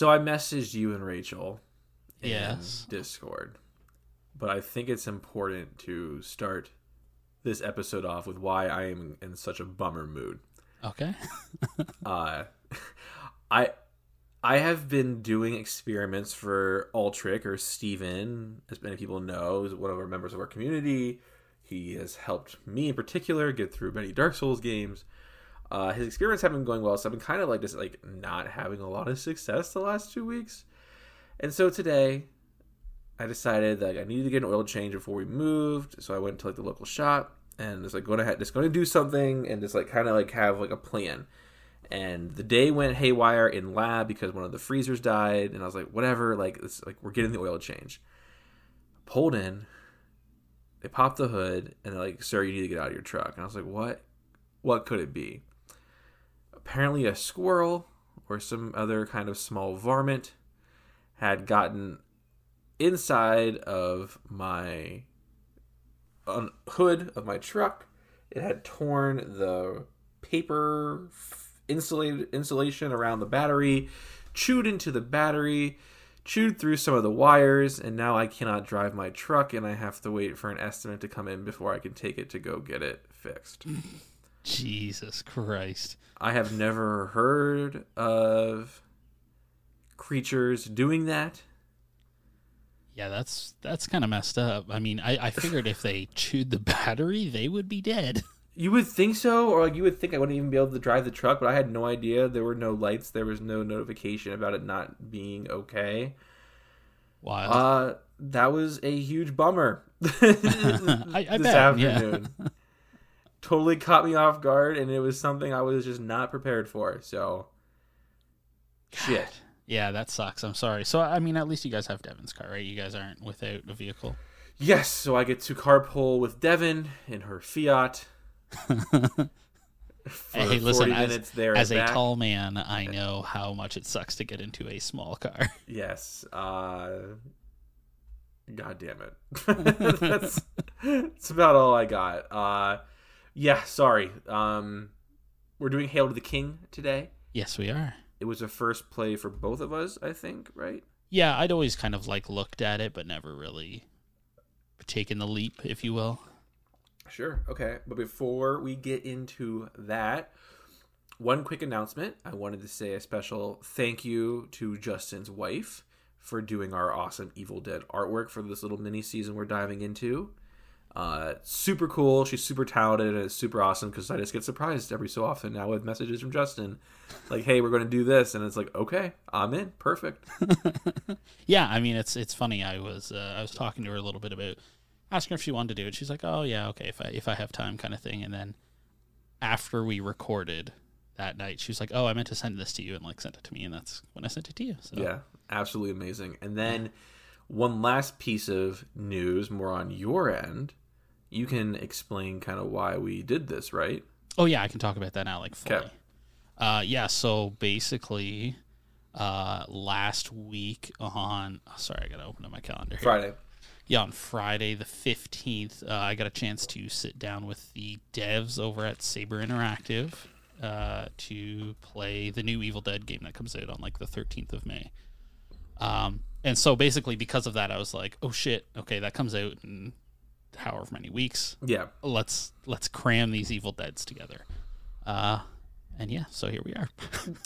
So I messaged you and Rachel in Yes. Discord, but I think it's important to start this episode off with why I am in such a bummer mood. Okay. Uh, I I have been doing experiments for Altric or Steven, as many people know, is one of our members of our community. He has helped me in particular get through many Dark Souls games. Uh, his experiments have been going well, so I've been kind of like just like not having a lot of success the last two weeks. And so today, I decided that I needed to get an oil change before we moved. So I went to like the local shop and was like going to just going to do something and just like kind of like have like a plan. And the day went haywire in lab because one of the freezers died, and I was like, whatever, like it's like we're getting the oil change. Pulled in, they popped the hood, and they're like, "Sir, you need to get out of your truck." And I was like, "What? What could it be?" Apparently, a squirrel or some other kind of small varmint had gotten inside of my hood of my truck. It had torn the paper insulated insulation around the battery, chewed into the battery, chewed through some of the wires, and now I cannot drive my truck, and I have to wait for an estimate to come in before I can take it to go get it fixed. Jesus Christ. I have never heard of creatures doing that. Yeah, that's that's kind of messed up. I mean, I, I figured if they chewed the battery, they would be dead. You would think so, or like you would think I wouldn't even be able to drive the truck, but I had no idea. There were no lights. There was no notification about it not being okay. Wild. Uh, that was a huge bummer. I, I this bet. afternoon. Totally caught me off guard, and it was something I was just not prepared for. So, shit. Yeah. That sucks. I'm sorry. So, I mean, at least you guys have Devin's car, right? You guys aren't without a vehicle. Yes, so I get to carpool with Devin in her Fiat. hey, listen, as, as a tall man, I know how much it sucks to get into a small car. Yes. Uh, God damn it. that's, that's about all I got. Uh, yeah, sorry. Um, we're doing Hail to the King today. yes, we are. It was a first play for both of us, I think, right? Yeah, I'd always kind of like looked at it, but never really taken the leap, if you will. Sure. Okay. But before we get into that, one quick announcement. I wanted to say a special thank you to Justin's wife for doing our awesome Evil Dead artwork for this little mini season we're diving into. Uh, super cool. She's super talented and it's super awesome because I just get surprised every so often now with messages from Justin, like, "Hey, we're going to do this," and it's like, "Okay, I'm in. Perfect." Yeah, I mean, it's it's funny. I was uh, I was talking to her a little bit about asking her if she wanted to do it. She's like, "Oh yeah, okay, if I if I have time, kind of thing." And then after we recorded that night, she was like, "Oh, I meant to send this to you," and like sent it to me, and that's when I sent it to you. So Yeah, absolutely amazing. And then one last piece of news, more on your end. You can explain kind of why we did this, right? Oh yeah, I can talk about that now, like fully. Okay. Uh, yeah. So basically, uh, last week on oh, sorry, I gotta open up my calendar. Here. Friday. Yeah, on Friday the fifteenth, uh, I got a chance to sit down with the devs over at Saber Interactive uh, to play the new Evil Dead game that comes out on like the thirteenth of May. Um, and so basically, because of that, I was like, "Oh shit! Okay, that comes out in however many weeks. Yeah. Let's let's cram these Evil Deads together." Uh, and yeah, so here we are.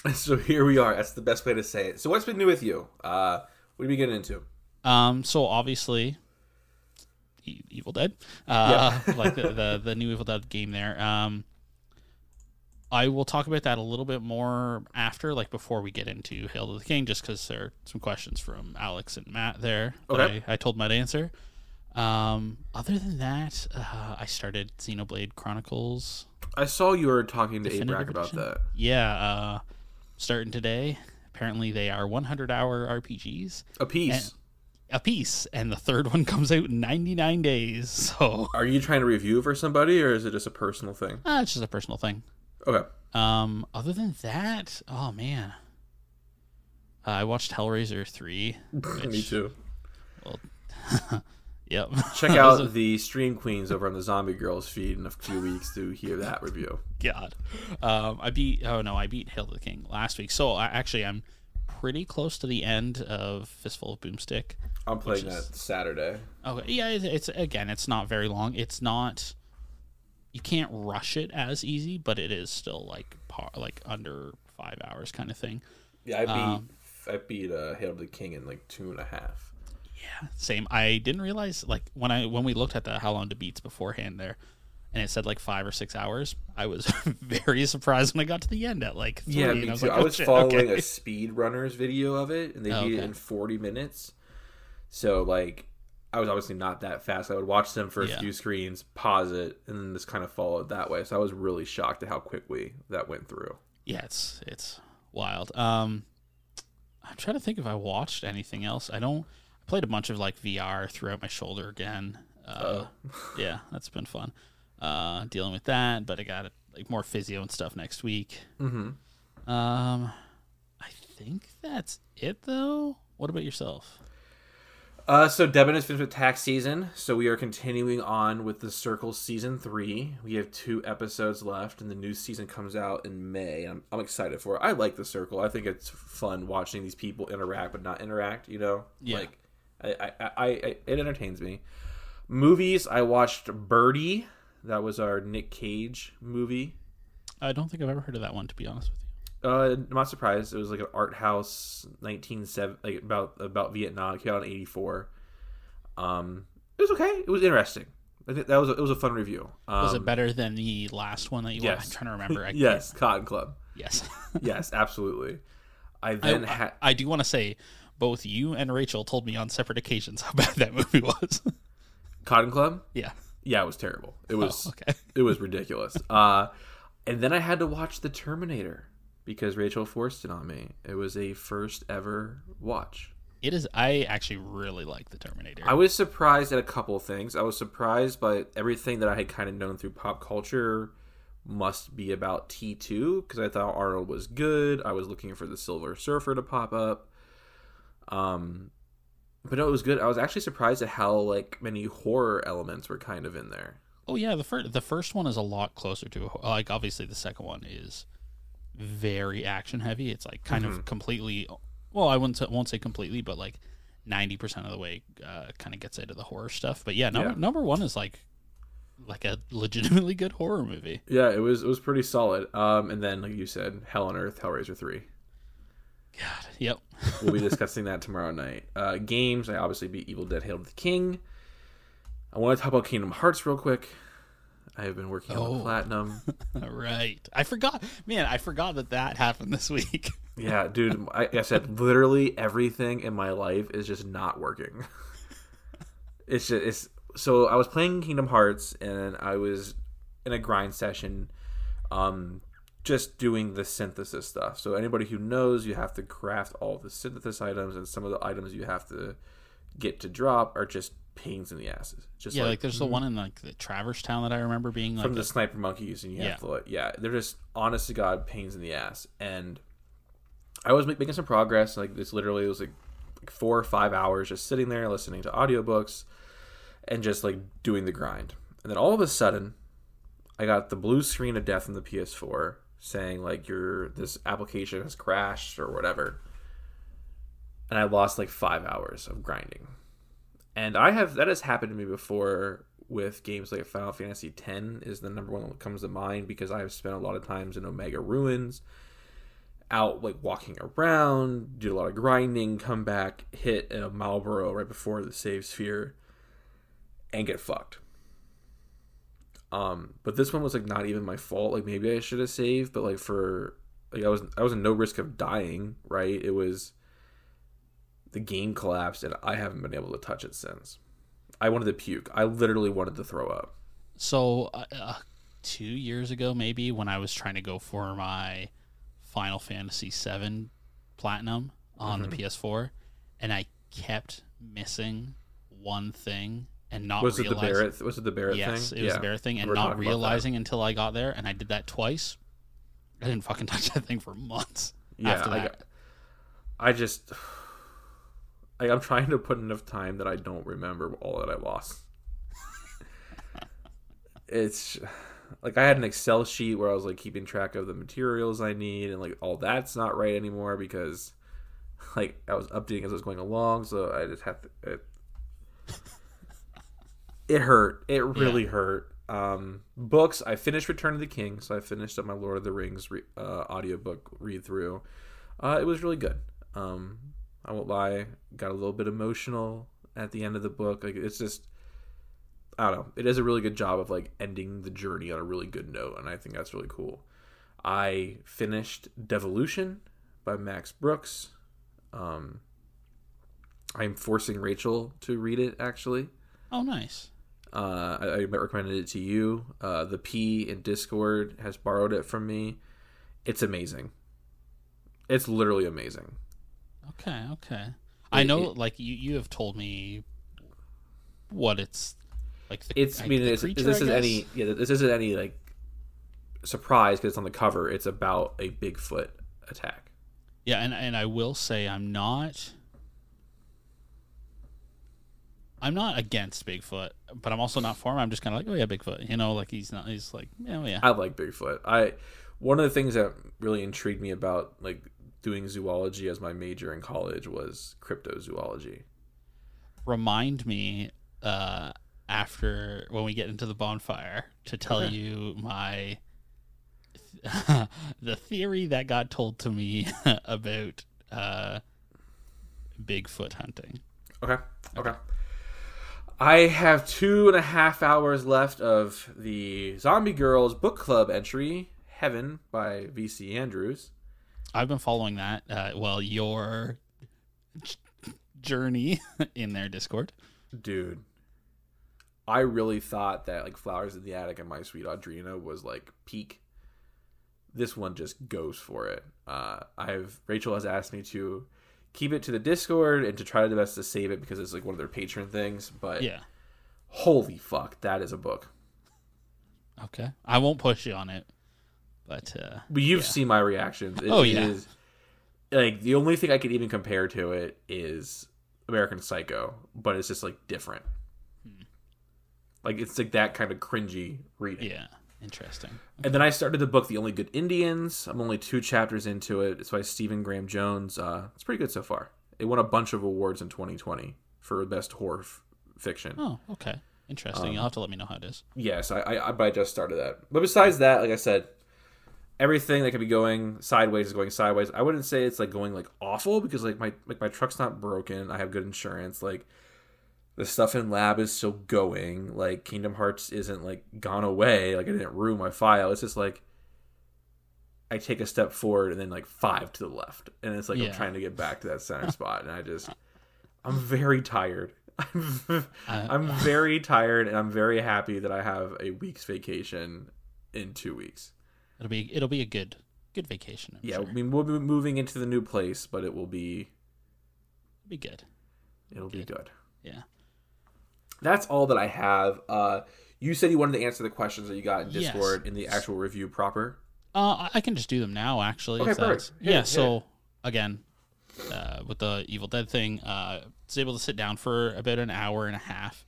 So here we are. That's the best way to say it. So what's been new with you? Uh, what are we getting into? Um, so obviously, E- Evil Dead, uh, like the, the the new Evil Dead game there. Um, I will talk about that a little bit more after, like before we get into Hail to the King, just because there are some questions from Alex and Matt there Okay. I, I told Matt answer. Um, other than that, uh, I started Xenoblade Chronicles. I saw you were talking to Abrac about that. Yeah, uh, starting today. Apparently, they are 100 hour RPGs. A piece. a piece, and the third one comes out in 99 days. So Are you trying to review for somebody, or is it just a personal thing? uh, it's just a personal thing. Okay. Um, other than that, oh man, uh, I watched Hellraiser three. Me which- too. Yep. Check out the Stream Queens over on the Zombie Girls feed in a few weeks to hear that review. God. Um, I beat. Oh no, I beat Hail to the King last week. So I, actually, I'm pretty close to the end of Fistful of Boomstick. I'm playing is- that Saturday. Okay, yeah, it's, it's again, it's not very long. It's not. You can't rush it as easy, but it is still like par, like under five hours kind of thing. Yeah, I beat Um, I beat uh, Hail to the King in like two and a half. Yeah, same. I didn't realize like when I when we looked at the how long to beats beforehand there, and it said like five or six hours. I was very surprised when I got to the end at like three. Yeah, and me I was too. like, I oh, was shit, following okay. a speedrunners video of it, and they Oh, beat it in 40 minutes. So like, I was obviously not that fast. I would watch them for a Yeah. few screens, pause it, and then just kind of followed that way. So I was really shocked at how quickly that went through. Yeah, it's it's wild. Um, I'm trying to think if I watched anything else. I don't. I played a bunch of like VR throughout my shoulder again. Uh, yeah, that's been fun. Uh, dealing with that, but I got like more physio and stuff next week. Mm-hmm. Um, I think that's it though. What about yourself? Uh, so Devin has finished with tax season, so we are continuing on with the Circle season three. We have two episodes left, and the new season comes out in May. I'm, I'm excited for it. I like the Circle. I think it's fun watching these people interact but not interact. You know, Yeah. like I, I, I, I it entertains me. Movies. I watched Birdy. That was our Nick Cage movie. I don't think I've ever heard of that one, to be honest with you. Uh, I'm not surprised. It was like an art house, 1970, like about about Vietnam. It came out in '84. Um, it was okay. It was interesting. I think that was a, it was a fun review. Um, Was it better than the last one that you? yes. I'm trying to remember. I can't- yes, Cotton Club. Yes. Yes, absolutely. I I, then I, had I do want to say, both you and Rachel told me on separate occasions how bad that movie was. Cotton Club. yeah. Yeah, it was terrible. It was Oh, okay. it was ridiculous. Uh, and then I had to watch The Terminator because Rachel forced it on me. It was a first ever watch. It is. I actually really like the Terminator. I was surprised at a couple of things. I was surprised by everything that I had kind of known through pop culture must be about T2 because I thought Arnold was good. I was looking for the Silver Surfer to pop up. Um but no, it was good. I was actually surprised at how like many horror elements were kind of in there. oh yeah, the first the first one is a lot closer to like obviously the second one is very action heavy. It's like kind Mm-hmm. of completely. Well, I wouldn't won't say completely, but like ninety percent of the way, uh, kind of gets into the horror stuff. But yeah, number Yeah. number one is like like a legitimately good horror movie. Yeah, it was it was pretty solid. Um and then like you said, Hell on Earth, Hellraiser 3. God, yep. We'll be discussing that tomorrow night. Uh, games, I obviously beat Evil Dead Hail to the King. I want to talk about Kingdom Hearts real quick. I have been working on Oh. the platinum. right. I forgot, man. I forgot that that happened this week. yeah, dude. I, I said literally everything in my life is just not working. it's just it's so I was playing Kingdom Hearts and I was in a grind session, um, just doing the synthesis stuff. So anybody who knows, you have to craft all the synthesis items, and some of the items you have to get to drop are just pains in the asses. Just yeah, like, like, there's the one in like the Traverse Town that I remember being like from the sniper monkeys, and you Yeah. have to like, yeah, they're just honest to god pains in the ass. And I was making some progress. Like this, literally, it was like, like four or five hours just sitting there listening to audiobooks and just like doing the grind. And then all of a sudden, I got the blue screen of death on the PS4 saying like your this application has crashed or whatever. And I lost like five hours of grinding. And I have that has happened to me before with games like Final Fantasy X is the number one that comes to mind because I have spent a lot of times in Omega Ruins, out like walking around, do a lot of grinding, come back, hit a Malboro right before the save sphere, and get fucked. Um, but this one was like not even my fault. Like maybe I should have saved, but like for like I was I was in no risk of dying. Right? It was the game collapsed, and I haven't been able to touch it since. I wanted to puke. I literally wanted to throw up. So, uh, uh, two years ago, maybe when I was trying to go for my Final Fantasy VII Platinum on Mm-hmm. the PS4, and I kept missing one thing and not Was it the. Barrett? Was it the Barrett yes, thing? it was Yeah. the Barrett thing, and not about that. realizing until I got there, and I did that twice. I didn't fucking touch that thing for months Yeah, after I, got- I just, like, I'm trying to put enough time that I don't remember all that I lost. it's like I had an Excel sheet where I was like keeping track of the materials I need, and like all that's not right anymore because like I was updating as I was going along, so I just had to. It, it hurt. It really hurt. Um, books. I finished Return of the King, so I finished up my Lord of the Rings re- uh, audiobook read through. Uh, it was really good. Um, I won't lie. Got a little bit emotional at the end of the book. Like it's just. I don't know. It does a really good job of like ending the journey on a really good note, and I think that's really cool. I finished Devolution by Max Brooks. Um, I'm forcing Rachel to read it. Actually, Oh, nice. Uh, I, I recommended it to you. Uh, the P in Discord has borrowed it from me. It's amazing. It's literally amazing. Okay, okay. I know, it- like you, you have told me what it's like. The, It's. I mean, it's, creature, this I is guess? any. Yeah, this isn't any like surprise because it's on the cover. It's about a Bigfoot attack. Yeah, and and I will say I'm not. I'm not against Bigfoot, but I'm also not for him. I'm just kind of like, oh yeah, Bigfoot. You know, like he's not. He's like, oh yeah. I like Bigfoot. I one of the things that really intrigued me about like doing zoology as my major in college was cryptozoology. Remind me uh, after when we get into the bonfire to tell Okay. you my the theory that got told to me about uh, Bigfoot hunting. Okay. Okay. I have two and a half hours left of the Zombie Girls book club entry, Heaven by VC Andrews. I've been following that. Uh, well, your journey in their Discord. Dude, I really thought that like Flowers in the Attic and My Sweet Audrina was like peak. This one just goes for it. Uh, I've Rachel has asked me to keep it to the Discord and to try the best to save it because it's like one of their patron things. But Yeah. holy fuck, that is a book. Okay. I won't push you on it, but uh, But you've Yeah. seen my reactions. It- Oh, it yeah. is- like the only thing I could even compare to it is American Psycho, but it's just like different. Like it's like that kind of cringy reading. yeah, interesting. And then I started the book The Only Good Indians. I'm only two chapters into it. It's by Stephen Graham Jones. Uh, it's pretty good so far. It won a bunch of awards in 2020 for best horror f- fiction. Oh, okay. Interesting. Um, You'll have to let me know how it is. Yes, I, I, I but I just started that. But besides that, like I said, everything that could be going sideways is going sideways. I wouldn't say it's like going like awful because like my like my truck's not broken. I have good insurance. Like the stuff in lab is still going. Like Kingdom Hearts isn't like gone away. Like I didn't ruin my file. It's just like I take a step forward and then like five to the left, and it's like Yeah. I'm trying to get back to that center spot, and I just I'm very tired. I'm, uh, I'm very tired, and I'm very happy that I have a week's vacation in two weeks. It'll be it'll be a good good vacation. I'm Yeah, sure. I mean we'll be moving into the new place, but it will be it'll be good. it'll be good. Yeah. That's all that I have. Uh, you said you wanted to answer the questions that you got in Yes. Discord in the actual review proper. Uh, I- I can just do them now. Actually, Okay, perfect. Hit yeah. it, so again, uh, with the Evil Dead thing, uh, was able to sit down for about an hour and a half.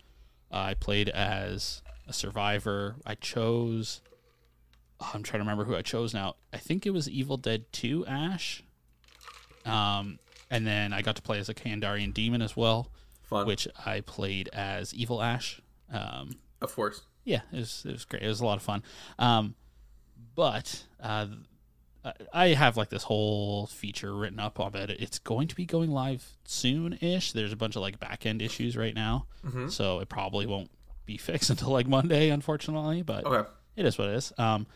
Uh, I played as a survivor. I chose. oh, I'm trying to remember who I chose now. I think it was Evil Dead Two Ash. Um, and then I got to play as a Kandarian demon as well, Fun, which I played as Evil Ash. Um, of course. yeah, it was it was great. It was a lot of fun. Um, but uh, I- have like this whole feature written up on it. It's going to be going live soon-ish. There's a bunch of like back end issues right now, Mhm. so it probably won't be fixed until like Monday, unfortunately. But Okay, it is what it is. Um,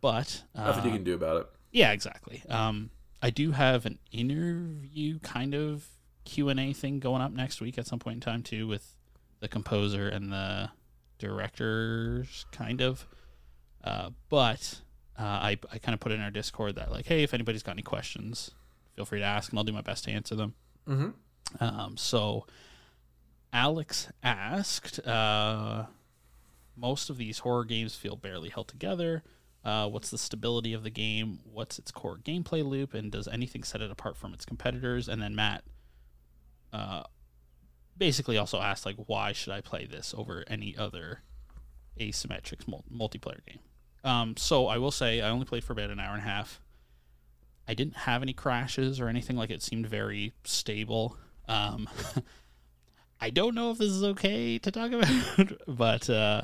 but uh, nothing you can do about it. yeah, exactly. Um, I do have an interview kind of Q and A thing going up next week at some point in time too, with the composer and the directors, kind of. Uh, but uh, I I kind of put in our Discord that like, hey, if anybody's got any questions, feel free to ask, and I'll do my best to answer them. Mm-hmm. Um, so Alex asked, uh, most of these horror games feel barely held together. Uh, what's the stability of the game? What's its core gameplay loop? And does anything set it apart from its competitors? And then Matt uh, basically also asked, like, why should I play this over any other asymmetric mul- multiplayer game? Um, so I will say I only played for about an hour and a half. I didn't have any crashes or anything like it seemed very stable. Um, I don't know if this is okay to talk about, but uh,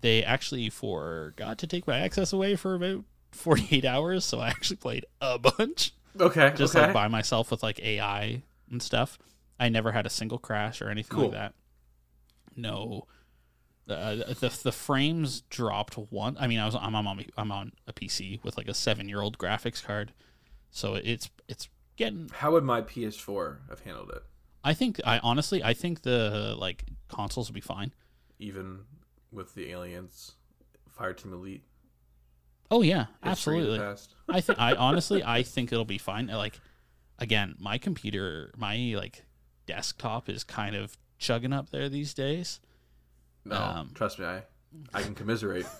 they actually forgot to take my access away for about 48 hours, so I actually played a bunch Okay. just okay. like by myself with like AI and stuff. I never had a single crash or anything Cool. like that. No, uh, the the frames dropped one. I mean, I was I'm on I'm on a PC with like a seven year old graphics card, so it's it's getting. How would my PS4 have handled it? I think I honestly I think the like consoles will be fine. Even with the aliens, Fireteam Elite. Oh yeah, absolutely. I think I honestly I think it'll be fine. Like again, my computer, my like desktop is kind of chugging up there these days. No, Um, trust me, I I can commiserate.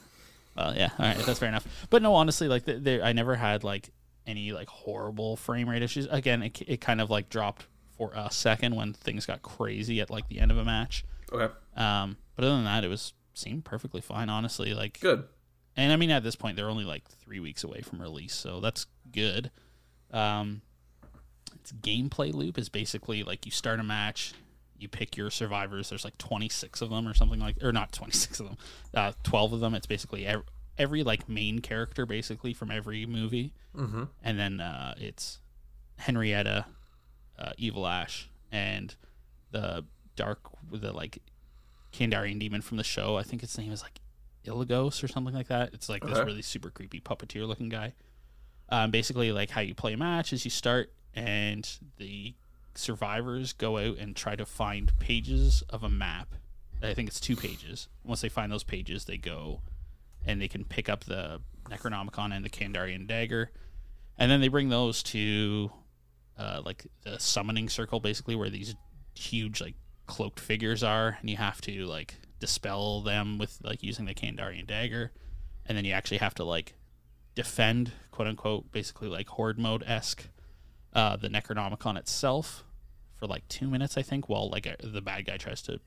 Well, yeah, all right, that's fair enough. But no, honestly, like th there, I never had like any like horrible frame rate issues. Again, it it kind of like dropped for a second when things got crazy at like the end of a match. Okay, Um, but other than that, it was seemed perfectly fine. Honestly, like good. And I mean, at this point, they're only like three weeks away from release, so that's good. Um, its gameplay loop is basically like you start a match, you pick your survivors. There's like 26 of them or something like, or not 26 of them, uh, 12 of them. It's basically every, every like main character basically from every movie, Mm-hmm. and then uh, it's Henrietta, uh, Evil Ash, and the dark, the like Kandarian demon from the show. I think its name is like Eligos or something like that. It's like this really super creepy puppeteer looking guy. Um, basically, like how you play a match is you start and the survivors go out and try to find pages of a map. I think it's two pages. Once they find those pages, they go and they can pick up the Necronomicon and the Kandarian dagger, and then they bring those to uh, like the summoning circle, basically where these huge like cloaked figures are, and you have to like dispel them with like using the Kandarian dagger, and then you actually have to like defend, quote unquote, basically like horde mode esque, uh, the Necronomicon itself for like two minutes, I think, while like a, the bad guy tries to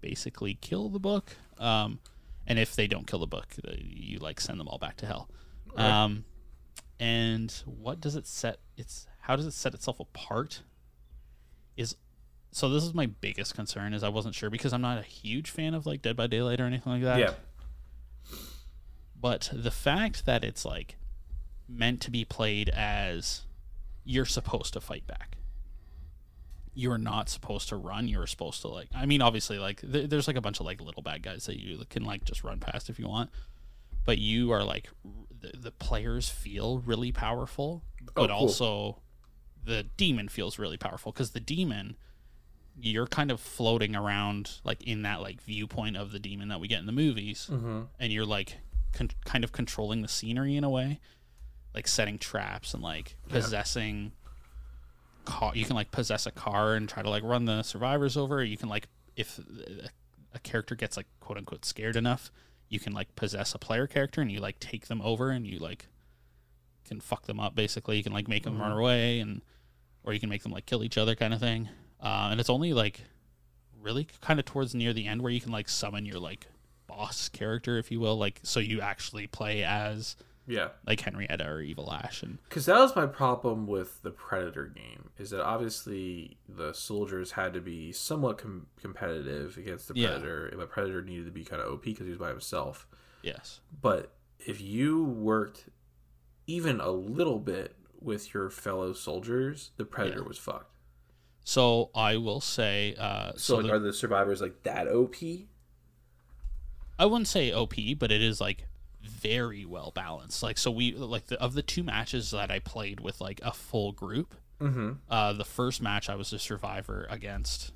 basically kill the book. Um, and if they don't kill the book, uh, you like send them all back to hell. Right. Um, and what does it set? It's how does it set itself apart? Is so this is my biggest concern is I wasn't sure because I'm not a huge fan of like Dead by Daylight or anything like that. Yeah. But the fact that it's like meant to be played as you're supposed to fight back. You're not supposed to run. You're supposed to like. I mean, obviously, like th- there's like a bunch of like little bad guys that you can like just run past if you want. But you are like r- the, the players feel really powerful, Oh, but cool. also the demon feels really powerful because the demon you're kind of floating around like in that like viewpoint of the demon that we get in the movies Mm-hmm. and you're like con- kind of controlling the scenery in a way like setting traps and like Yeah. possessing car you can like possess a car and try to like run the survivors over. You can like if a- a character gets like quote unquote scared enough you can like possess a player character and you like take them over and you like can fuck them up basically. You can like make them run away and or you can make them like kill each other kind of thing. Uh, and it's only like really kind of towards near the end where you can like summon your like boss character if you will like so you actually play as Yeah. like henrietta or evil ash and Because that was my problem with the Predator game, is that obviously the soldiers had to be somewhat com- competitive against the Yeah. And but Predator needed to be kind of OP because he was by himself. yes But if you worked even a little bit with your fellow soldiers, the Predator Yeah. was fucked. so i will say uh So, so like, the- are the survivors like that OP? I wouldn't say OP, but it is like very well balanced. Like so we like the, of the two matches that I played with like a full group. Mm-hmm. Uh, the first match I was a survivor against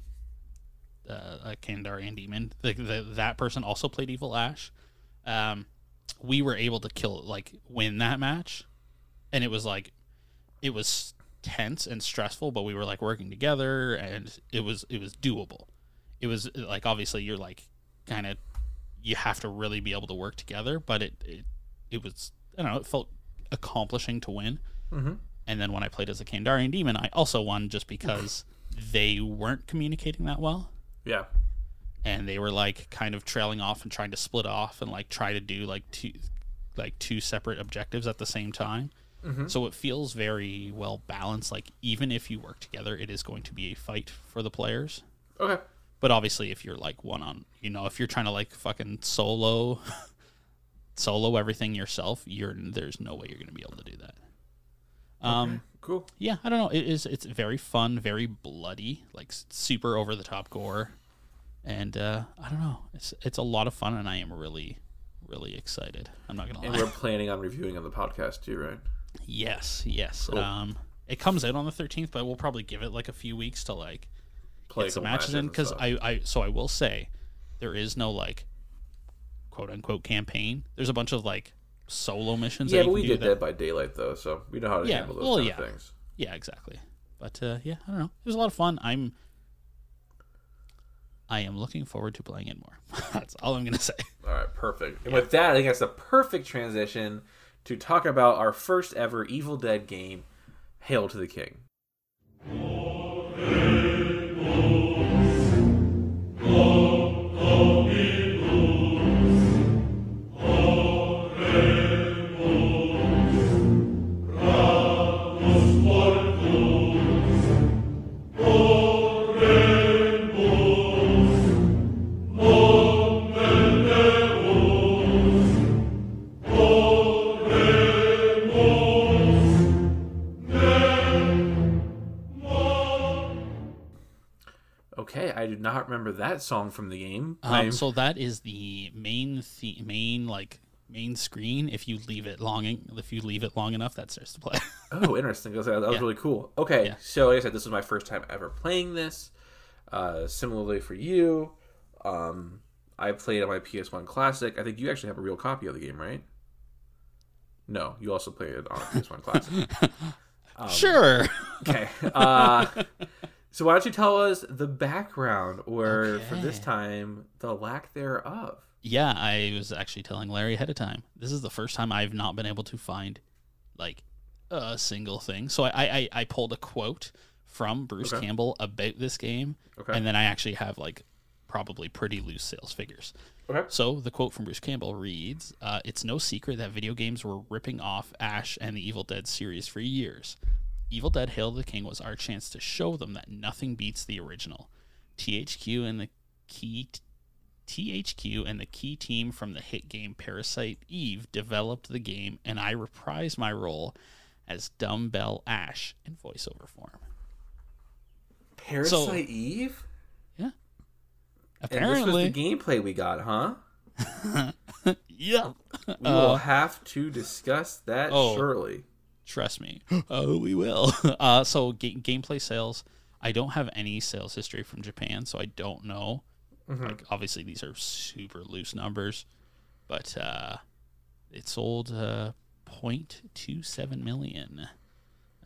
uh, a Kandarian demon. The, the, that person also played Evil Ash. Um, we were able to kill like win that match, and it was like it was tense and stressful, but we were like working together, and it was it was doable. It was like obviously you're like kind of you have to really be able to work together, but it it, it was I don't know it felt accomplishing to win. Mm-hmm. And then when I played as a Kandarian demon, I also won just because they weren't communicating that well. Yeah. And they were like kind of trailing off and trying to split off and like try to do like two like two separate objectives at the same time. Mhm. So it feels very well balanced. Like even if you work together, it is going to be a fight for the players. Okay. But obviously, if you're like one on, you know, if you're trying to like fucking solo, solo everything yourself, you're there's no way you're gonna be able to do that. Um, Cool. yeah, I don't know. It is it's very fun, very bloody, like super over the top gore, and uh, I don't know. It's it's a lot of fun, and I am really really excited. I'm not gonna And lie. we're planning on reviewing on the podcast too, right? Yes, yes. Cool. Um, it comes out on the 13th, but we'll probably give it like a few weeks to like Play get some matches in because. I, I so I will say there is no like quote unquote campaign. There's a bunch of like solo missions. yeah, that but we did Dead by Daylight though, so we know how to Yeah, handle those well, kind yeah. of things. Yeah, exactly. But uh, yeah, I don't know. It was a lot of fun. I'm I am looking forward to playing it more. That's all I'm gonna say. All right, perfect. And with that, I think that's the perfect transition to talk about our first ever Evil Dead game, Hail to the King. Not remember that song from the game. Um, so that is the main the main like main screen. If you leave it long, if you leave it long enough, that starts to play. Oh, interesting. That was, that was Yeah. really cool. Okay, Yeah. so like I said, this was my first time ever playing this. Uh, similarly for you, um, I played on my PS1 Classic. I think you actually have a real copy of the game, right? No, you also played it on a PS1 Classic. Um, sure. Okay. Uh, so why don't you tell us the background, or for this time, the lack thereof? Yeah, I was actually telling Larry ahead of time. This is the first time I've not been able to find like a single thing. So I I, I pulled a quote from Bruce Okay. Campbell about this game, Okay. and then I actually have like probably pretty loose sales figures. Okay. So the quote from Bruce Campbell reads, uh, "It's no secret that video games were ripping off Ash and the Evil Dead series for years. Evil Dead: Hail the King was our chance to show them that nothing beats the original. THQ and the key." THQ and the key team from the hit game Parasite Eve developed the game, and I reprised my role as Dumbbell Ash in voiceover form. Parasite Eve. Yeah. And Apparently, this was the gameplay we got, huh? yeah. We will uh, have to discuss that oh. surely. Trust me. Oh, we will. Uh, so ga- gameplay sales. I don't have any sales history from Japan, so I don't know. Like, obviously, these are super loose numbers, but uh, it sold uh, 0.27 million.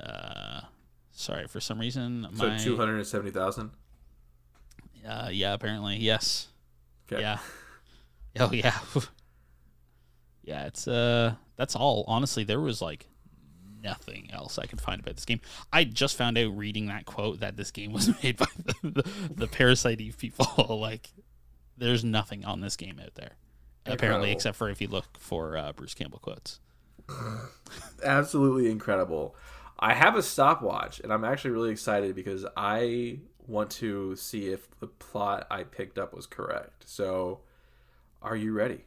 Uh, sorry, for some reason, So my two hundred and seventy thousand. uh, yeah, apparently, yes. Okay. Yeah. Oh yeah. yeah, it's uh that's all. Honestly, there was like nothing else I could find about this game. I just found out reading that quote that this game was made by the, the, the Parasite Eve people. like there's nothing on this game out there. Apparently, except for if you look for uh, Bruce Campbell quotes. Absolutely incredible. I have a stopwatch, and I'm actually really excited because I want to see if the plot I picked up was correct. So, are you ready?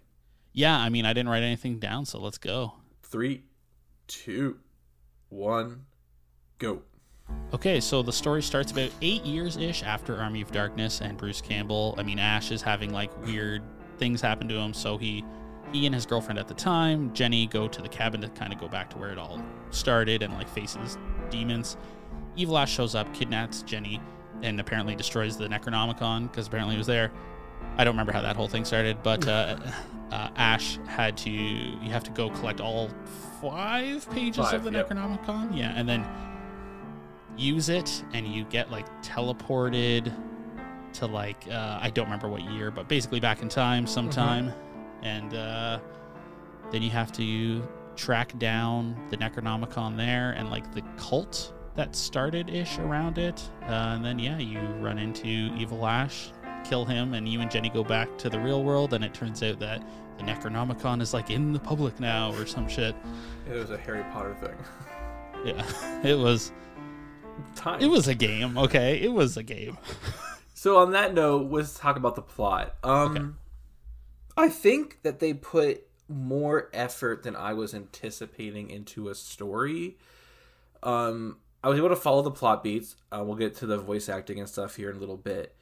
Yeah, I mean, I didn't write anything down, so let's go. Three, two, one, go. Okay, so the story starts about eight years ish after Army of Darkness, and Bruce Campbell. I mean, Ash is having like weird things happen to him, so he, he and his girlfriend at the time, Jenny, go to the cabin to kind of go back to where it all started and like faces demons. Evil Ash shows up, kidnaps Jenny, and apparently destroys the Necronomicon because apparently it was there. I don't remember how that whole thing started, but uh, uh, Ash had to. You have to go collect all five pages Five, of the yep. Necronomicon, yeah, and then use it, and you get like teleported to like uh, I don't remember what year, but basically back in time sometime, and uh, then you have to track down the Necronomicon there and like the cult that started ish around it, uh, and then yeah, you run into Evil Ash, kill him, and you and Jenny go back to the real world, and it turns out that the Necronomicon is like in the public now or some shit. It was a Harry Potter thing. Yeah, it was. Time. It was a game. Okay, it was a game. So on that note, let's talk about the plot. Um, Okay. I think that they put more effort than I was anticipating into a story. Um, I was able to follow the plot beats. Uh, we'll get to the voice acting and stuff here in a little bit.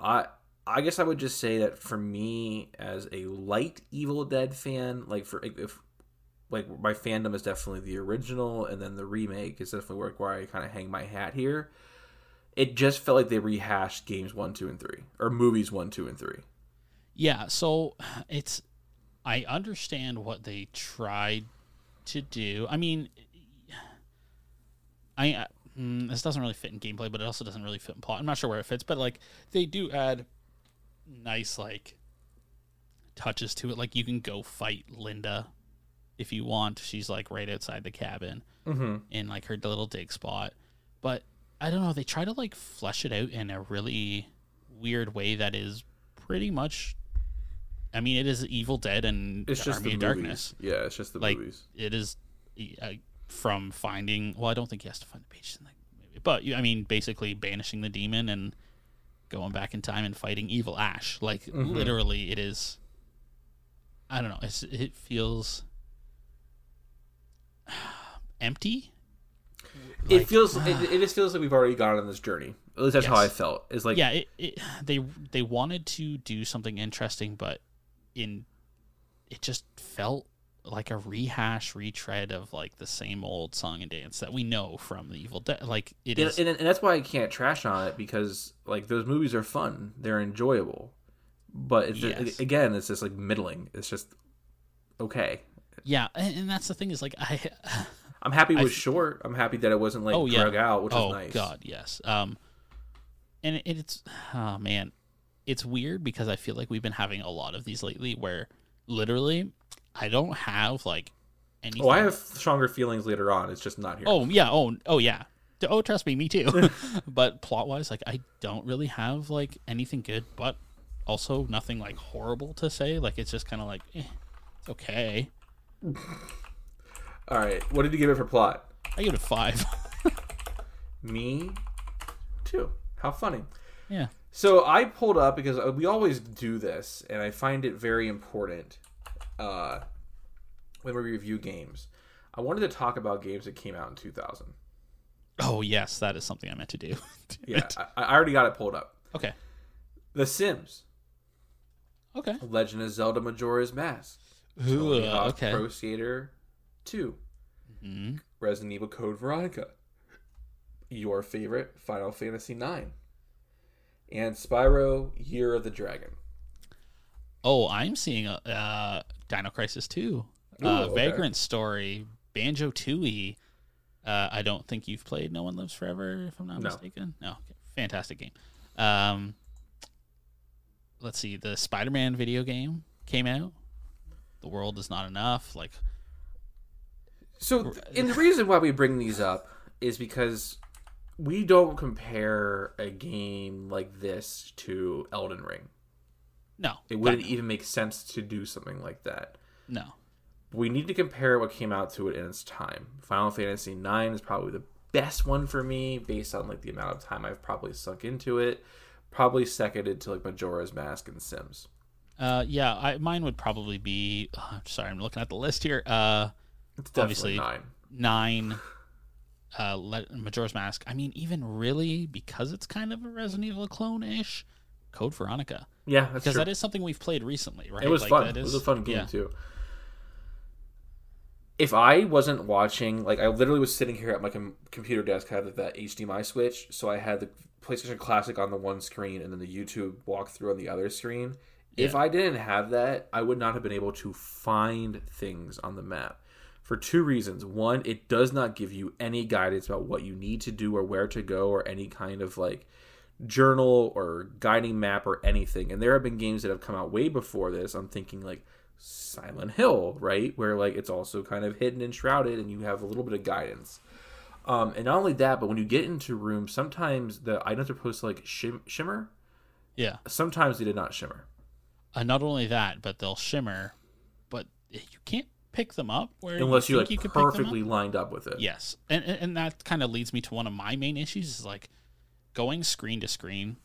I I guess I would just say that for me, as a light Evil Dead fan, like for if like my fandom is definitely the original, and then the remake is definitely where, where I kind of hang my hat here it just felt like they rehashed games one, two, and three, or movies one, two, and three. Yeah, so it's I understand what they tried to do. I mean, I uh, mm, this doesn't really fit in gameplay, but it also doesn't really fit in plot. I'm not sure where it fits, but like they do add nice like touches to it. Like you can go fight Linda if you want. She's like right outside the cabin Mm-hmm. in like her little dig spot. But I don't know, they try to like flesh it out in a really weird way that is pretty much I mean it is Evil Dead and It's just Army the of. Darkness. Yeah, it's just the Like movies. it is uh, from finding well I don't think he has to find the page in the movie. But I mean basically banishing the demon and going back in time and fighting evil Ash. Like Mhm. literally it is I don't know, it's, it feels empty. it Like- feels. it, it just feels like we've already gone on this journey. At least that's how I felt. It's like yeah, it, it, they they wanted to do something interesting, but in it just felt like a rehash, retread of like the same old song and dance that we know from the Evil Dead. Like it and, is, and, and that's why I can't trash on it because like those movies are fun. They're enjoyable, but it's just, again, it's just like middling. It's just okay. yeah, and, and that's the thing is like I I'm happy it was f- short. I'm happy that it wasn't like Oh, yeah. out, which oh is nice. god yes, um, and it, it's oh man, it's weird because I feel like we've been having a lot of these lately where literally I don't have like anything. Oh, I have stronger feelings later on. It's just not here. Oh yeah. Oh oh yeah. Oh trust me, me too. but plot wise, like I don't really have like anything good, but also nothing like horrible to say. Like it's just kind of like eh, it's okay. All right. What did you give it for plot? I give it a five. Me too. How funny. yeah. So I pulled up because uh, we always do this, and I find it very important uh, when we review games. I wanted to talk about games that came out in 2000. Oh yes, that is something I meant to do. Yeah. I, I already got it pulled up. Okay. The Sims, Okay. Legend of Zelda: Majora's Mask, Ooh, Hawk okay. Pro Skater 2, Mhm. Resident Evil Code Veronica, your favorite Final Fantasy 9, and Spyro: Year of the Dragon. Oh, I'm seeing a uh, Dino Crisis 2, Ooh, uh, okay. Vagrant Story, Banjo Tooie. Uh, I don't think you've played No One Lives Forever, if I'm not No. mistaken. No, okay. fantastic game. Um, let's see, the Spider-Man video game came out. The world is not enough. Like, So, and the reason why we bring these up is because we don't compare a game like this to Elden Ring. No, It wouldn't even make sense to do something like that. no. We need to compare what came out to it in its time. Final Fantasy IX is probably the best one for me based on like the amount of time I've probably sunk into it. Probably seconded to like Majora's Mask and Sims. Uh, yeah, I, mine would probably be. Uh, sorry, I'm looking at the list here. Uh, It's definitely Obviously, nine. nine uh Le- majora's mask i mean even really because it's kind of a resident evil clone-ish code veronica Yeah, that's because true. that is something we've played recently right It was Like, fun. that It was a fun game yeah. too. If I wasn't watching, like I literally was sitting here at my com- computer desk, I had that HDMI switch, so I had the PlayStation Classic on the one screen and then the YouTube walkthrough on the other screen. If I didn't have that, I would not have been able to find things on the map for two reasons. One, it does not give you any guidance about what you need to do or where to go or any kind of like journal or guiding map or anything. And there have been games that have come out way before this. I'm thinking like Silent Hill, right? Where like it's also kind of hidden and shrouded and you have a little bit of guidance. Um, and not only that, but when you get into rooms, sometimes the items are supposed to like shim- shimmer Yeah. Sometimes they did not shimmer. Uh, not only that, but they'll shimmer, but you can't pick them up where Unless you think like you them up. perfectly lined up with it. Yes, and and that kind of leads me to one of my main issues is like going screen to screen.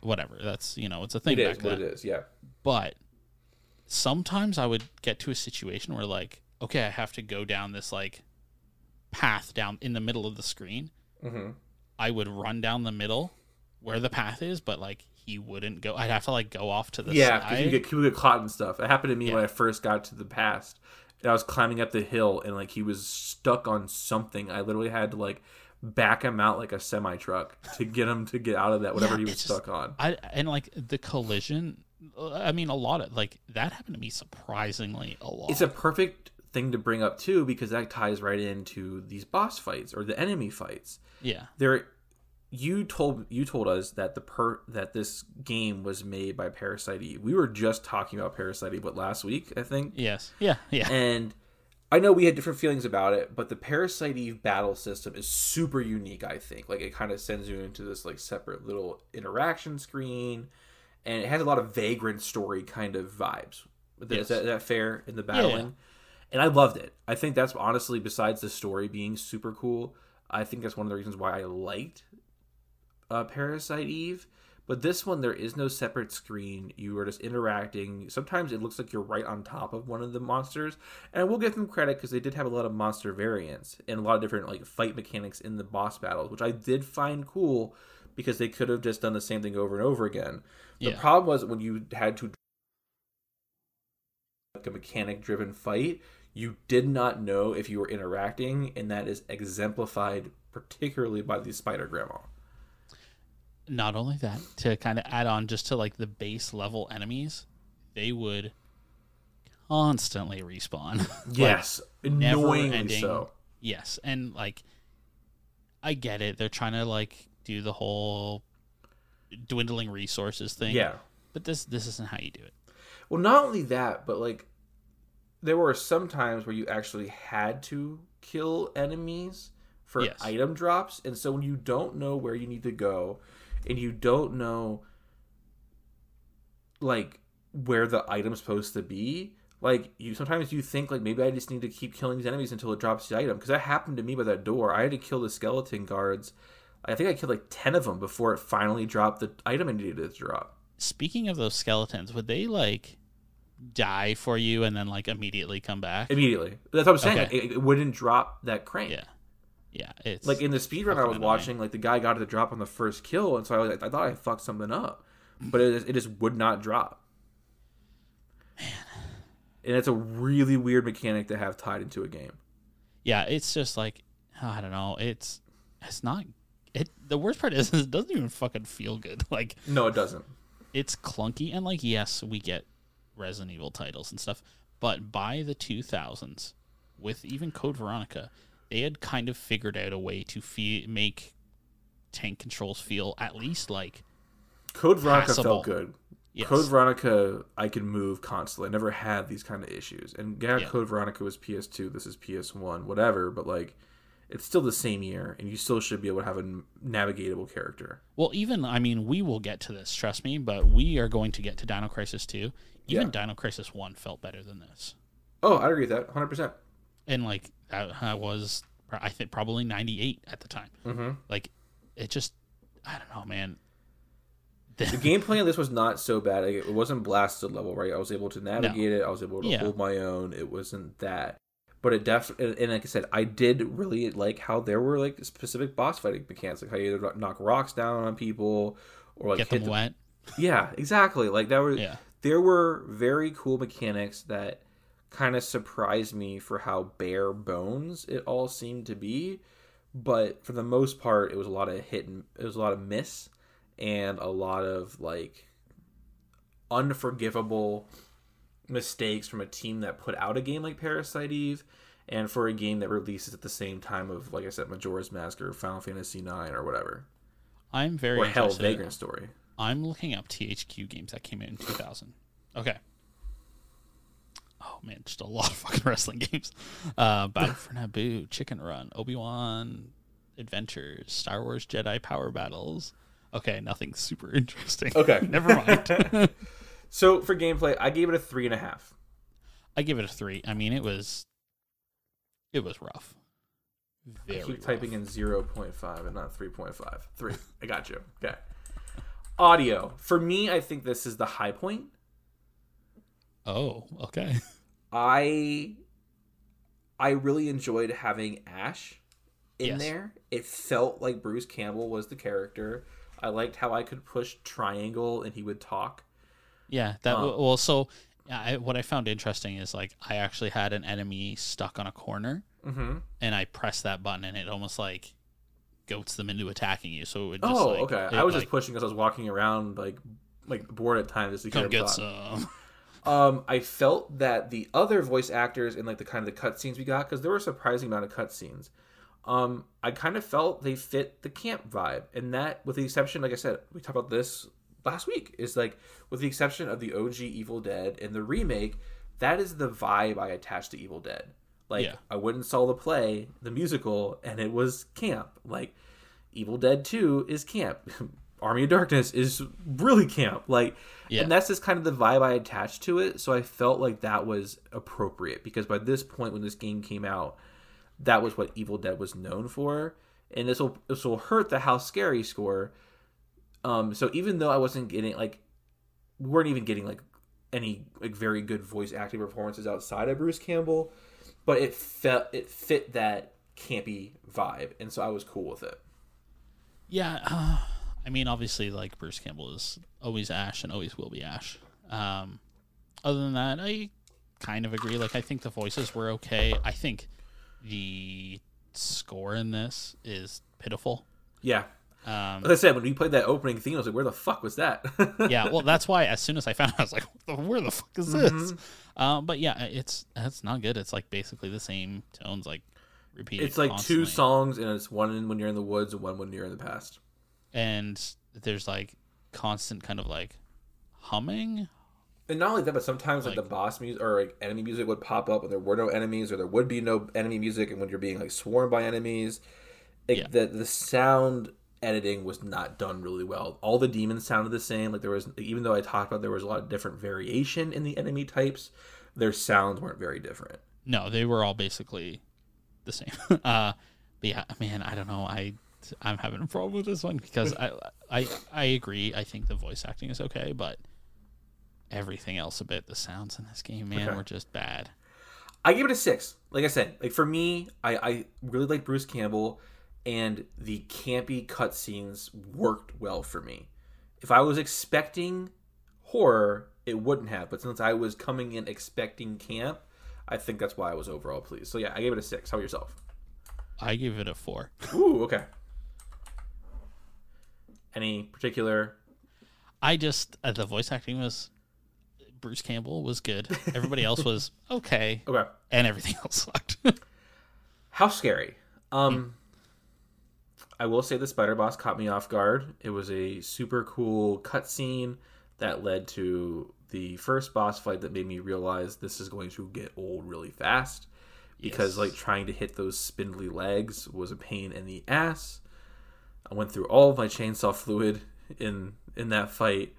Whatever, that's you know it's a thing It is what then. it is, yeah. But sometimes I would get to a situation where like, okay, I have to go down this like path down in the middle of the screen. Mm-hmm. I would run down the middle where the path is, but like he wouldn't go. I'd have to like go off to the side. Yeah, because side. you get people get caught and stuff. It happened to me when I first got to the past. And I was climbing up the hill and like he was stuck on something. I literally had to like back him out like a semi truck to get him to get out of that whatever Yeah, he was just- stuck on. I and like the collision. I mean, a lot of like that happened to me surprisingly a lot. It's a perfect thing to bring up too because that ties right into these boss fights or the enemy fights. yeah, There you told you told us that the per that this game was made by Parasite Eve. We were just talking about Parasite Eve, but last week I think. yes, yeah, yeah. And I know we had different feelings about it, but the Parasite Eve battle system is super unique, I think. Like it kind of sends you into this like separate little interaction screen and it has a lot of vagrant story kind of vibes. Is Yes. that, that fair in the battling? And I loved it. I think that's honestly besides the story being super cool, I think that's one of the reasons why I liked uh, Parasite Eve. But this one, there is no separate screen. You are just interacting. Sometimes it looks like you're right on top of one of the monsters, and I will give them credit because they did have a lot of monster variants and a lot of different like fight mechanics in the boss battles, which I did find cool because they could have just done the same thing over and over again. The Yeah. problem was when you had to like a mechanic driven fight, you did not know if you were interacting, and that is exemplified particularly by the spider grandma. Not only that, to kind of add on just to like the base level enemies, they would constantly respawn. Yes, never annoyingly so. Yes, and like I get it. They're trying to like do the whole dwindling resources thing. Yeah. But this this isn't how you do it. Well, not only that, but like there were some times where you actually had to kill enemies for Yes. item drops, and so when you don't know where you need to go, and you don't know like where the item's supposed to be. Like you, sometimes you think like maybe I just need to keep killing these enemies until it drops the item. Because that happened to me by that door. I had to kill the skeleton guards. I think I killed like ten of them before it finally dropped the item I needed to drop. Speaking of those skeletons, would they like die for you and then like immediately come back? immediately. That's what I'm saying. Okay. It, it wouldn't drop that crane. Yeah. Yeah, it's Like in the speedrun I was annoying. watching, like the guy got it to drop on the first kill, and so I, was, like, I thought I fucked something up, but it, it just would not drop. Man, and it's a really weird mechanic to have tied into a game. yeah, it's just like I don't know. It's it's not it. The worst part is it doesn't even fucking feel good. Like No, it doesn't. it's clunky and like yes, we get Resident Evil titles and stuff, but by the 2000s, with even Code Veronica, they had kind of figured out a way to fe- make tank controls feel at least like Code Veronica Passable. felt good. yes, Code Veronica, I could move constantly. I never had these kind of issues. And yeah, Yeah. Code Veronica was PS2. This is PS1, whatever. But like, it's still the same year, and you still should be able to have a navigatable character. Well, even I mean, we will get to this. Trust me, but we are going to get to Dino Crisis 2. Even Yeah. Dino Crisis 1 felt better than this. Oh, I agree with that, hundred percent. And like that was I think probably 98 at the time. Mm-hmm. Like it just I don't know, man. The gameplay on this was not so bad. Like, It wasn't Blasto level, right? I was able to navigate it. I was able to Yeah. hold my own. It wasn't that, but it definitely. And like I said, I did really like how there were like specific boss fighting mechanics, like how you either knock rocks down on people or like Get them them wet. Yeah, exactly. Like that was Yeah. there were very cool mechanics that kind of surprised me for how bare bones it all seemed to be, but for the most part it was a lot of hit and it was a lot of miss and a lot of like unforgivable mistakes from a team that put out a game like Parasite Eve and for a game that releases at the same time of like I said Majora's Mask or Final Fantasy 9 or whatever I'm very or Hell. Vagrant Story. I'm looking up THQ games that came out in 2000. Okay. Oh man, just a lot of fucking wrestling games. Uh, Battle for Naboo, Chicken Run, Obi Wan Adventures, Star Wars Jedi Power Battles, Okay, nothing super interesting. Okay. Never mind. So for gameplay, I gave it a three and a half. I give it a three. I mean, it was, it was rough. Very I keep rough. typing in 0.5 and not 3.5. 3. I got you. Okay. Audio. For me, I think this is the high point. Oh, okay. I I really enjoyed having Ash in Yes. there. It felt like Bruce Campbell was the character. I liked how I could push triangle and he would talk. Yeah, that Um, well. So, I, what I found interesting is like I actually had an enemy stuck on a corner, Mm-hmm. and I pressed that button, and it almost like goats them into attacking you. So it would just Oh, like, okay. it, I was like, just pushing because I was walking around like like bored at times. Just to come get thought. some. Um, I felt that the other voice actors in like the kind of the cutscenes we got because there were a surprising amount of cutscenes. Um, I kind of felt they fit the camp vibe, and that, with the exception, like I said, we talked about this last week, is like with the exception of the OG Evil Dead and the remake, that is the vibe I attached to Evil Dead. Like Yeah. I went and saw the play, the musical, and it was camp. Like Evil Dead Two is camp. Army of Darkness is really camp. Like Yeah. and that's just kind of the vibe I attached to it. So I felt like that was appropriate because by this point, when this game came out, that was what Evil Dead was known for, and this will this will hurt the How Scary score. Um, so even though I wasn't getting like, we weren't even getting like any like very good voice acting performances outside of Bruce Campbell, but it felt it fit that campy vibe, and so I was cool with it. Yeah, uh, I mean, obviously, like Bruce Campbell is always Ash and always will be Ash. Um, other than that, I kind of agree. Like, I think the voices were okay. I think the score in this is pitiful. Yeah, Um, like I said, when we played that opening theme, I was like, "Where the fuck was that?" yeah, well, that's why as soon as I found it, I was like, "Where the fuck is this?" Mm-hmm. Um, but yeah, it's it's not good. It's like basically the same tones, like repeated. It's like constantly. two songs, and it's one when you're in the woods and one when you're in the past. And there's like constant kind of like humming. And not only that, but sometimes like, Like- the boss music or like enemy music would pop up when there were no enemies, or there would be no enemy music, and when you're being like swarmed by enemies, it, Yeah. the the sound editing was not done really well. All the demons sounded the same. Like there was, even though I talked about there was a lot of different variation in the enemy types, their sounds weren't very different. No, they were all basically the same. uh, but yeah, man, I don't know. I I'm having a problem with this one because I I I agree. I think the voice acting is okay, but everything else about the sounds in this game, man, Okay. were just bad. I give it a six. Like I said, like for me, I, I really like Bruce Campbell, and the campy cutscenes worked well for me. If I was expecting horror, it wouldn't have. But since I was coming in expecting camp, I think that's why I was overall pleased. So yeah, I gave it a six. How about yourself? I give it a four. Ooh, okay. Any particular? I just uh, the voice acting was Bruce Campbell was good. Everybody else was okay, Okay. and everything else sucked. How scary. Um I will say the spider boss caught me off guard. It was a super cool cutscene that led to the first boss fight that made me realize this is going to get old really fast. Because Yes. like trying to hit those spindly legs was a pain in the ass. I went through all of my chainsaw fluid in in that fight.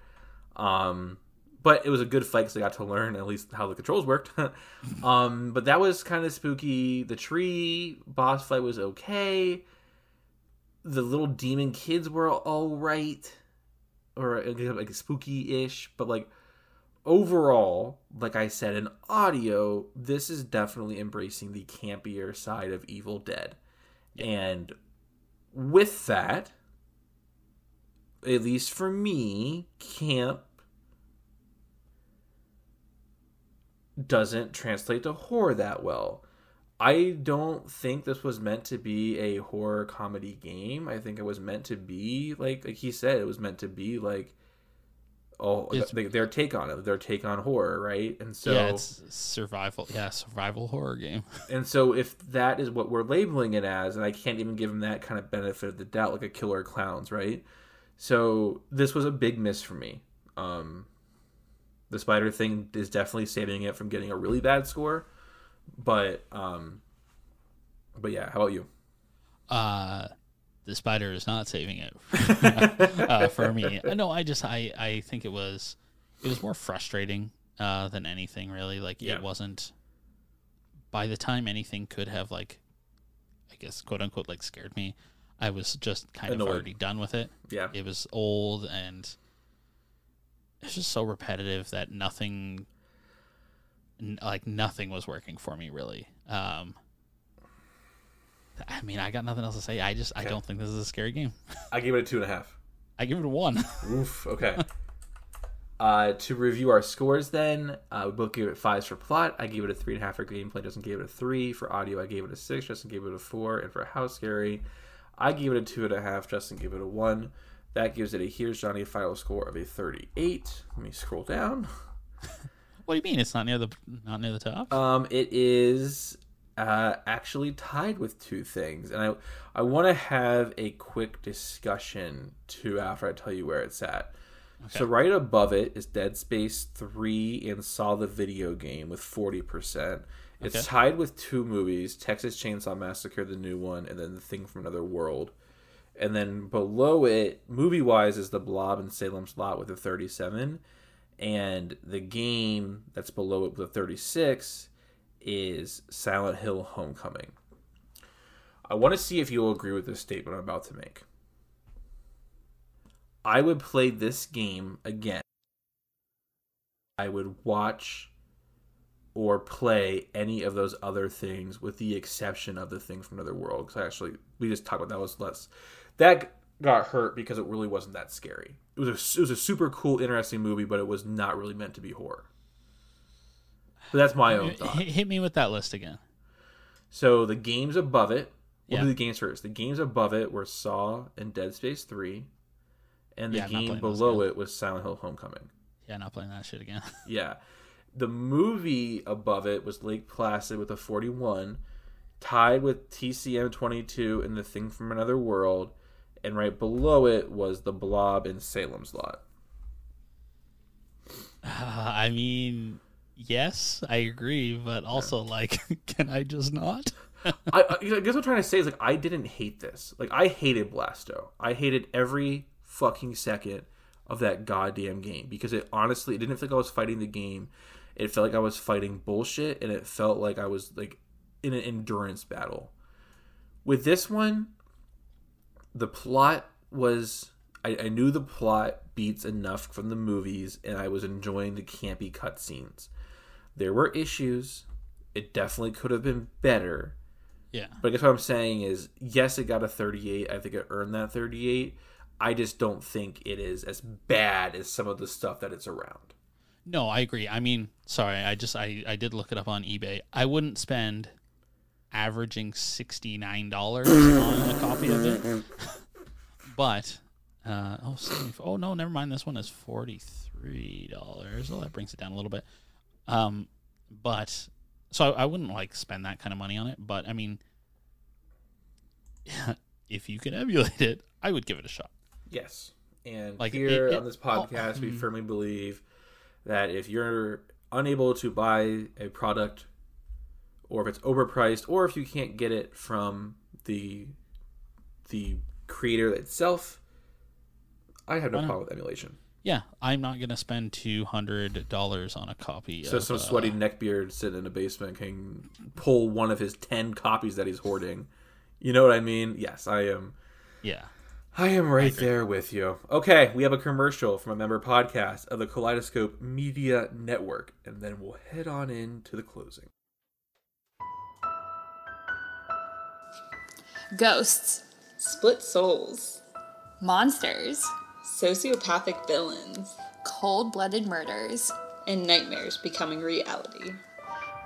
Um but it was a good fight because I got to learn at least how the controls worked. um, but that was kind of spooky. The tree boss fight was okay. The little demon kids were all right, or like spooky-ish. But like overall, like I said in audio, this is definitely embracing the campier side of Evil Dead, and with that, at least for me, camp doesn't translate to horror that well. I don't think this was meant to be a horror comedy game. I think it was meant to be like like he said, it was meant to be like oh It's- th- their take on it, their take on horror, right? And so yeah, it's survival. Yeah, survival horror game. and so if that is what we're labeling it as, and I can't even give them that kind of benefit of the doubt like a killer clowns, right? So this was a big miss for me. Um the spider thing is definitely saving it from getting a really bad score. But um but yeah, how about you? Uh, the spider is not saving it uh, for me. No, I just I I think it was it was more frustrating uh, than anything really. Like Yeah. it wasn't. By the time anything could have like, I guess quote unquote like scared me, I was just kind Annoyed. of already done with it. Yeah. It was old and it's just so repetitive that nothing, n- like nothing was working for me really. Um, I mean, I got nothing else to say. I just I don't think this is a scary game. I gave it a two and a half. I give it a one. Oof. Okay. uh, to review our scores, then uh, we both gave it fives for plot. I gave it a three and a half for gameplay. Justin gave it a three for audio. I gave it a six. Justin gave it a four, and for how scary, I gave it a two and a half. Justin gave it a one. That gives it a here's Johnny final score of a thirty-eight. Let me scroll down. what do you mean? It's not near the not near the top? Um, it is uh, actually tied with two things, and I I want to have a quick discussion too after I tell you where it's at. So right above it is Dead Space Three and Saw the video game with forty percent. It's Okay. tied with two movies: Texas Chainsaw Massacre, the new one, and then The Thing from Another World. And then below it, movie wise, is The Blob and Salem's Lot with a thirty-seven and the game that's below it with a 36 is Silent Hill Homecoming. I want to see if you'll agree with this statement I'm about to make. I would play this game again. I would watch or play any of those other things with the exception of the thing from another world because actually we just talked about that was less that got hurt because it really wasn't that scary. It was a it was a super cool, interesting movie, but it was not really meant to be horror. But that's my own thought. hit, me with that list again. So the games above it, we'll Yeah. do the games first. The games above it were Saw and Dead Space Three, and the Yeah, game below it was Silent Hill Homecoming. Yeah, not playing that shit again. Yeah. The movie above it was Lake Placid with a 41, tied with TCM 22 and The Thing from Another World, and right below it was The Blob and Salem's Lot. Uh, I mean, yes, I agree, but also like, can I just not? I, I I guess what I'm trying to say is like I didn't hate this. Like I hated Blasto. I hated every fucking second of that goddamn game because it honestly it didn't feel like I was fighting the game. It felt like I was fighting bullshit and it felt like I was like in an endurance battle. With this one, the plot was I, I knew the plot beats enough from the movies and I was enjoying the campy cutscenes. There were issues. It definitely could have been better. Yeah. But I guess what I'm saying is, yes, it got a 38. I think it earned that 38. I just don't think it is as bad as some of the stuff that it's around. No, I agree. I mean, sorry, I just I I did look it up on eBay. I wouldn't spend averaging sixty nine dollars on a copy of it, but uh, oh, 70 oh no, never mind. This one is forty three dollars. Oh, that brings it down a little bit. Um, but so I, I wouldn't like spend that kind of money on it. But I mean, if you can emulate it, I would give it a shot. Yes. And Like, here it- it- on this podcast, oh, we mm. firmly believe that if you're unable to buy a product, or if it's overpriced, or if you can't get it from the the creator itself, I have no problem with emulation. Yeah, I'm not gonna spend two hundred dollars on a copy. So of, some uh, sweaty neckbeard sitting in a basement can pull one of his ten copies that he's hoarding. You know what I mean? Yes, I am. yeah. I am right there with you. Okay, we have a commercial from a member podcast of the Kaleidoscope Media Network, and then we'll head on into the closing. Ghosts, Split souls, monsters, sociopathic villains, cold blooded murders. and nightmares becoming reality.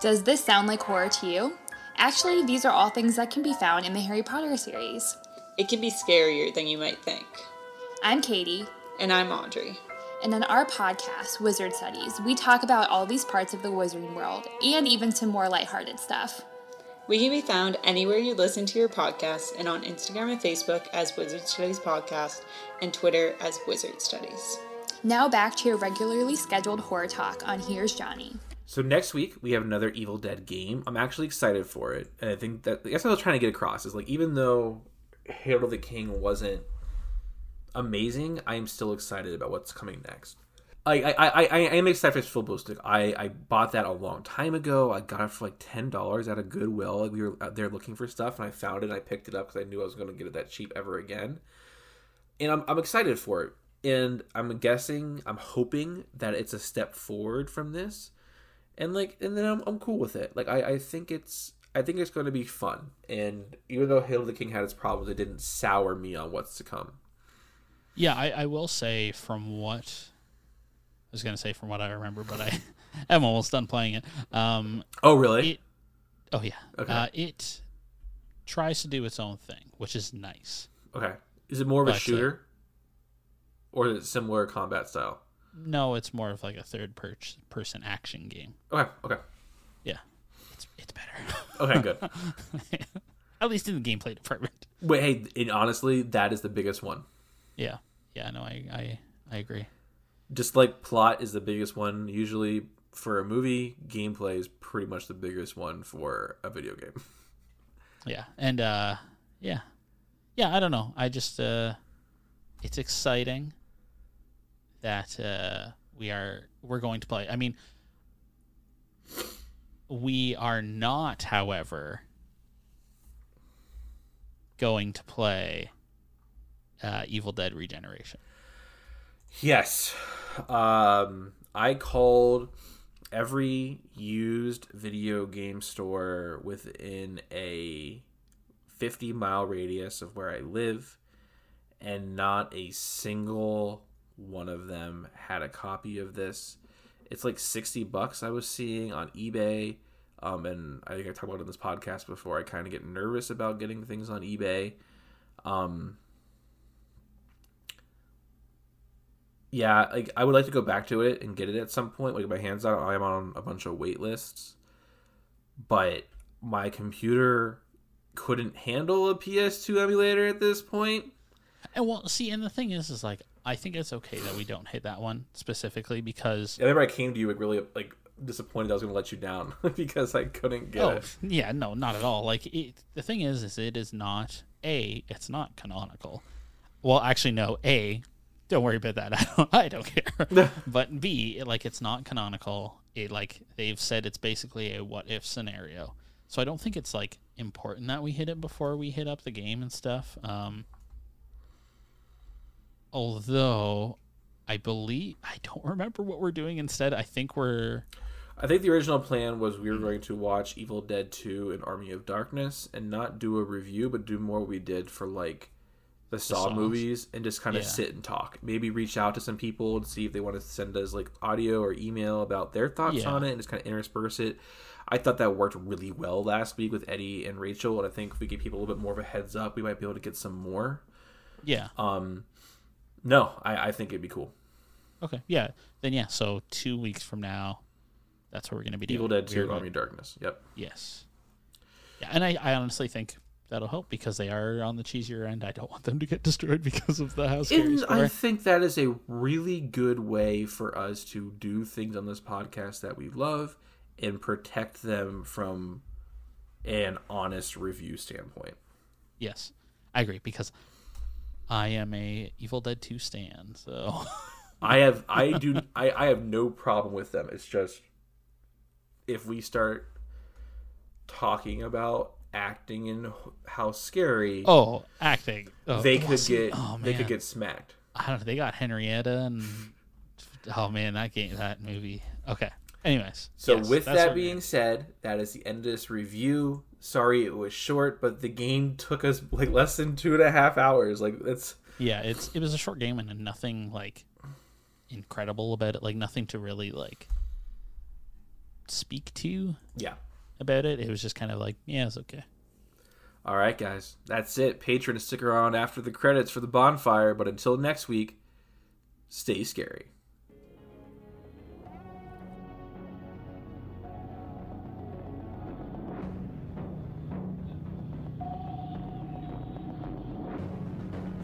Does this sound like horror to you? Actually, these are all things that can be found in the Harry Potter series. It can be scarier than you might think. I'm Katie, And I'm Audrey. and on our podcast, Wizard Studies, we talk about all these parts of the wizarding world and even some more lighthearted stuff. We can be found anywhere you listen to your podcasts and on Instagram and Facebook as Wizard Studies Podcast and Twitter as Wizard Studies. Now back to your regularly scheduled horror talk on Here's Johnny. So next week we have another Evil Dead game. I'm actually excited for it, and I think that I guess what I was trying to get across is like even though Hail of the King wasn't amazing, I am still excited about what's coming next. I I, I, I am excited for Full Ballistic. I, I bought that a long time ago. I got it for like ten dollars at a Goodwill. Like we were out there looking for stuff, and I found it. and I picked it up because I knew I was going to get it that cheap ever again. And I'm I'm excited for it. And I'm guessing, I'm hoping that it's a step forward from this, and like, and then I'm I'm cool with it. Like I I think it's I think it's going to be fun. And even though Hail the King had its problems, it didn't sour me on what's to come. Yeah, I, I will say from what I was gonna say from what I remember, but I am almost done playing it. Um, Oh really? it, oh yeah, Okay. uh, it tries to do its own thing, which is nice. Okay. Is it more of a But, uh, shooter? Or is it similar combat style? No, it's more of like a third per- person action game. Okay, okay. Yeah, it's it's better. Okay, good. At least in the gameplay department. Wait, hey, and honestly, that is the biggest one. Yeah, yeah, no, I I, I agree. Just like plot is the biggest one usually for a movie, gameplay is pretty much the biggest one for a video game. Yeah, and uh, yeah, yeah. I don't know. I just uh, it's exciting that uh, we are we're going to play. I mean, we are not, however, going to play uh, Evil Dead Regeneration. Yes. Um, I called every used video game store within a 50 mile radius of where I live, and not a single one of them had a copy of this. It's like 60 bucks I was seeing on eBay. Um, and I think I talked about it in this podcast before. I kind of get nervous about getting things on eBay. Um, yeah, like I would like to go back to it and get it at some point. Like my hands on. I'm on a bunch of wait lists, but my computer couldn't handle a PS2 emulator at this point. And well, see, and the thing is, is like I think it's okay that we don't hit that one specifically because I remember I came to you like really like disappointed I was going to let you down because I couldn't get Oh it. yeah, no, not at all. Like it, the thing is, is it is not a. It's not canonical. Well, actually, no. A, don't worry about that. I don't. I don't care. but B, like it's not canonical. It like they've said it's basically a what if scenario. So I don't think it's like important that we hit it before we hit up the game and stuff. Um, although I believe I don't remember what we're doing instead. I think we're I think the original plan was we were going to watch Evil Dead 2 and Army of Darkness and not do a review, but do more what we did for like the Saw songs. movies and just kind of Yeah. sit and talk. Maybe reach out to some people and see if they want to send us like audio or email about their thoughts Yeah. on it and just kind of intersperse it. I thought that worked really well last week with Eddie and Rachel, and I think if we give people a little bit more of a heads up, we might be able to get some more. yeah. Um, no, I, I think it'd be cool. Okay, yeah. Then yeah, so two weeks from now, that's what we're gonna be doing. Evil Dead 2 Army Darkness. Yep. Yes. Yeah, and I, I honestly think that'll help because they are on the cheesier end. I don't want them to get destroyed because of the house And. I think that is a really good way for us to do things on this podcast that we love and protect them from an honest review standpoint. Yes, I agree because I am a Evil Dead Two stan. So I have I do I, I have no problem with them. It's just if we start talking about acting and how scary oh, acting. Oh, they oh, could see- get Oh, they could get smacked. I don't know. They got Henrietta and oh man, that game, that movie. Okay. Anyways, So yes, with that being said, that is the end of this review. Sorry it was short, but the game took us like less than two and a half hours. Like it's Yeah, it's it was a short game and nothing like incredible about it. Like nothing to really like speak to yeah. About it. It was just kind of like, yeah, it's okay. All right, guys, that's it. Patrons, stick around after the credits for the bonfire. But until next week, stay scary.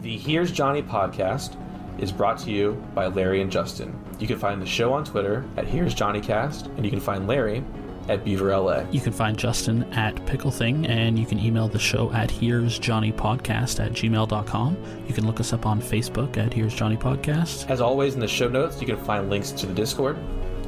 The Here's Johnny podcast is brought to you by Larry and Justin. You can find the show on Twitter at Here's Johnny Cast, and you can find Larry at Beaver LA. You can find Justin at Pickle Thing, and you can email the show at Here's Johnny Podcast at gmail.com. You can look us up on Facebook at Here's Johnny Podcast. As always, in the show notes, you can find links to the Discord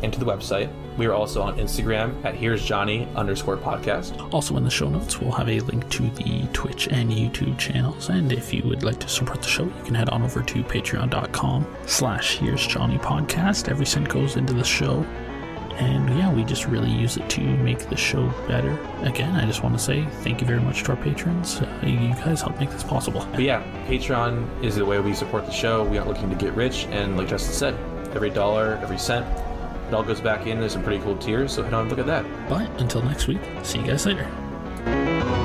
and to the website. We are also on Instagram at Here's Johnny underscore podcast. Also, in the show notes, we'll have a link to the Twitch and YouTube channels. And if you would like to support the show, you can head on over to patreon.com slash Here's Johnny Podcast. Every cent goes into the show. And yeah, we just really use it to make the show better. Again, I just want to say thank you very much to our patrons. Uh, you guys help make this possible. But yeah, Patreon is the way we support the show. We aren't looking to get rich, and like Justin said, every dollar, every cent, it all goes back in. There's some pretty cool tiers. So head on and look at that. But until next week, see you guys later.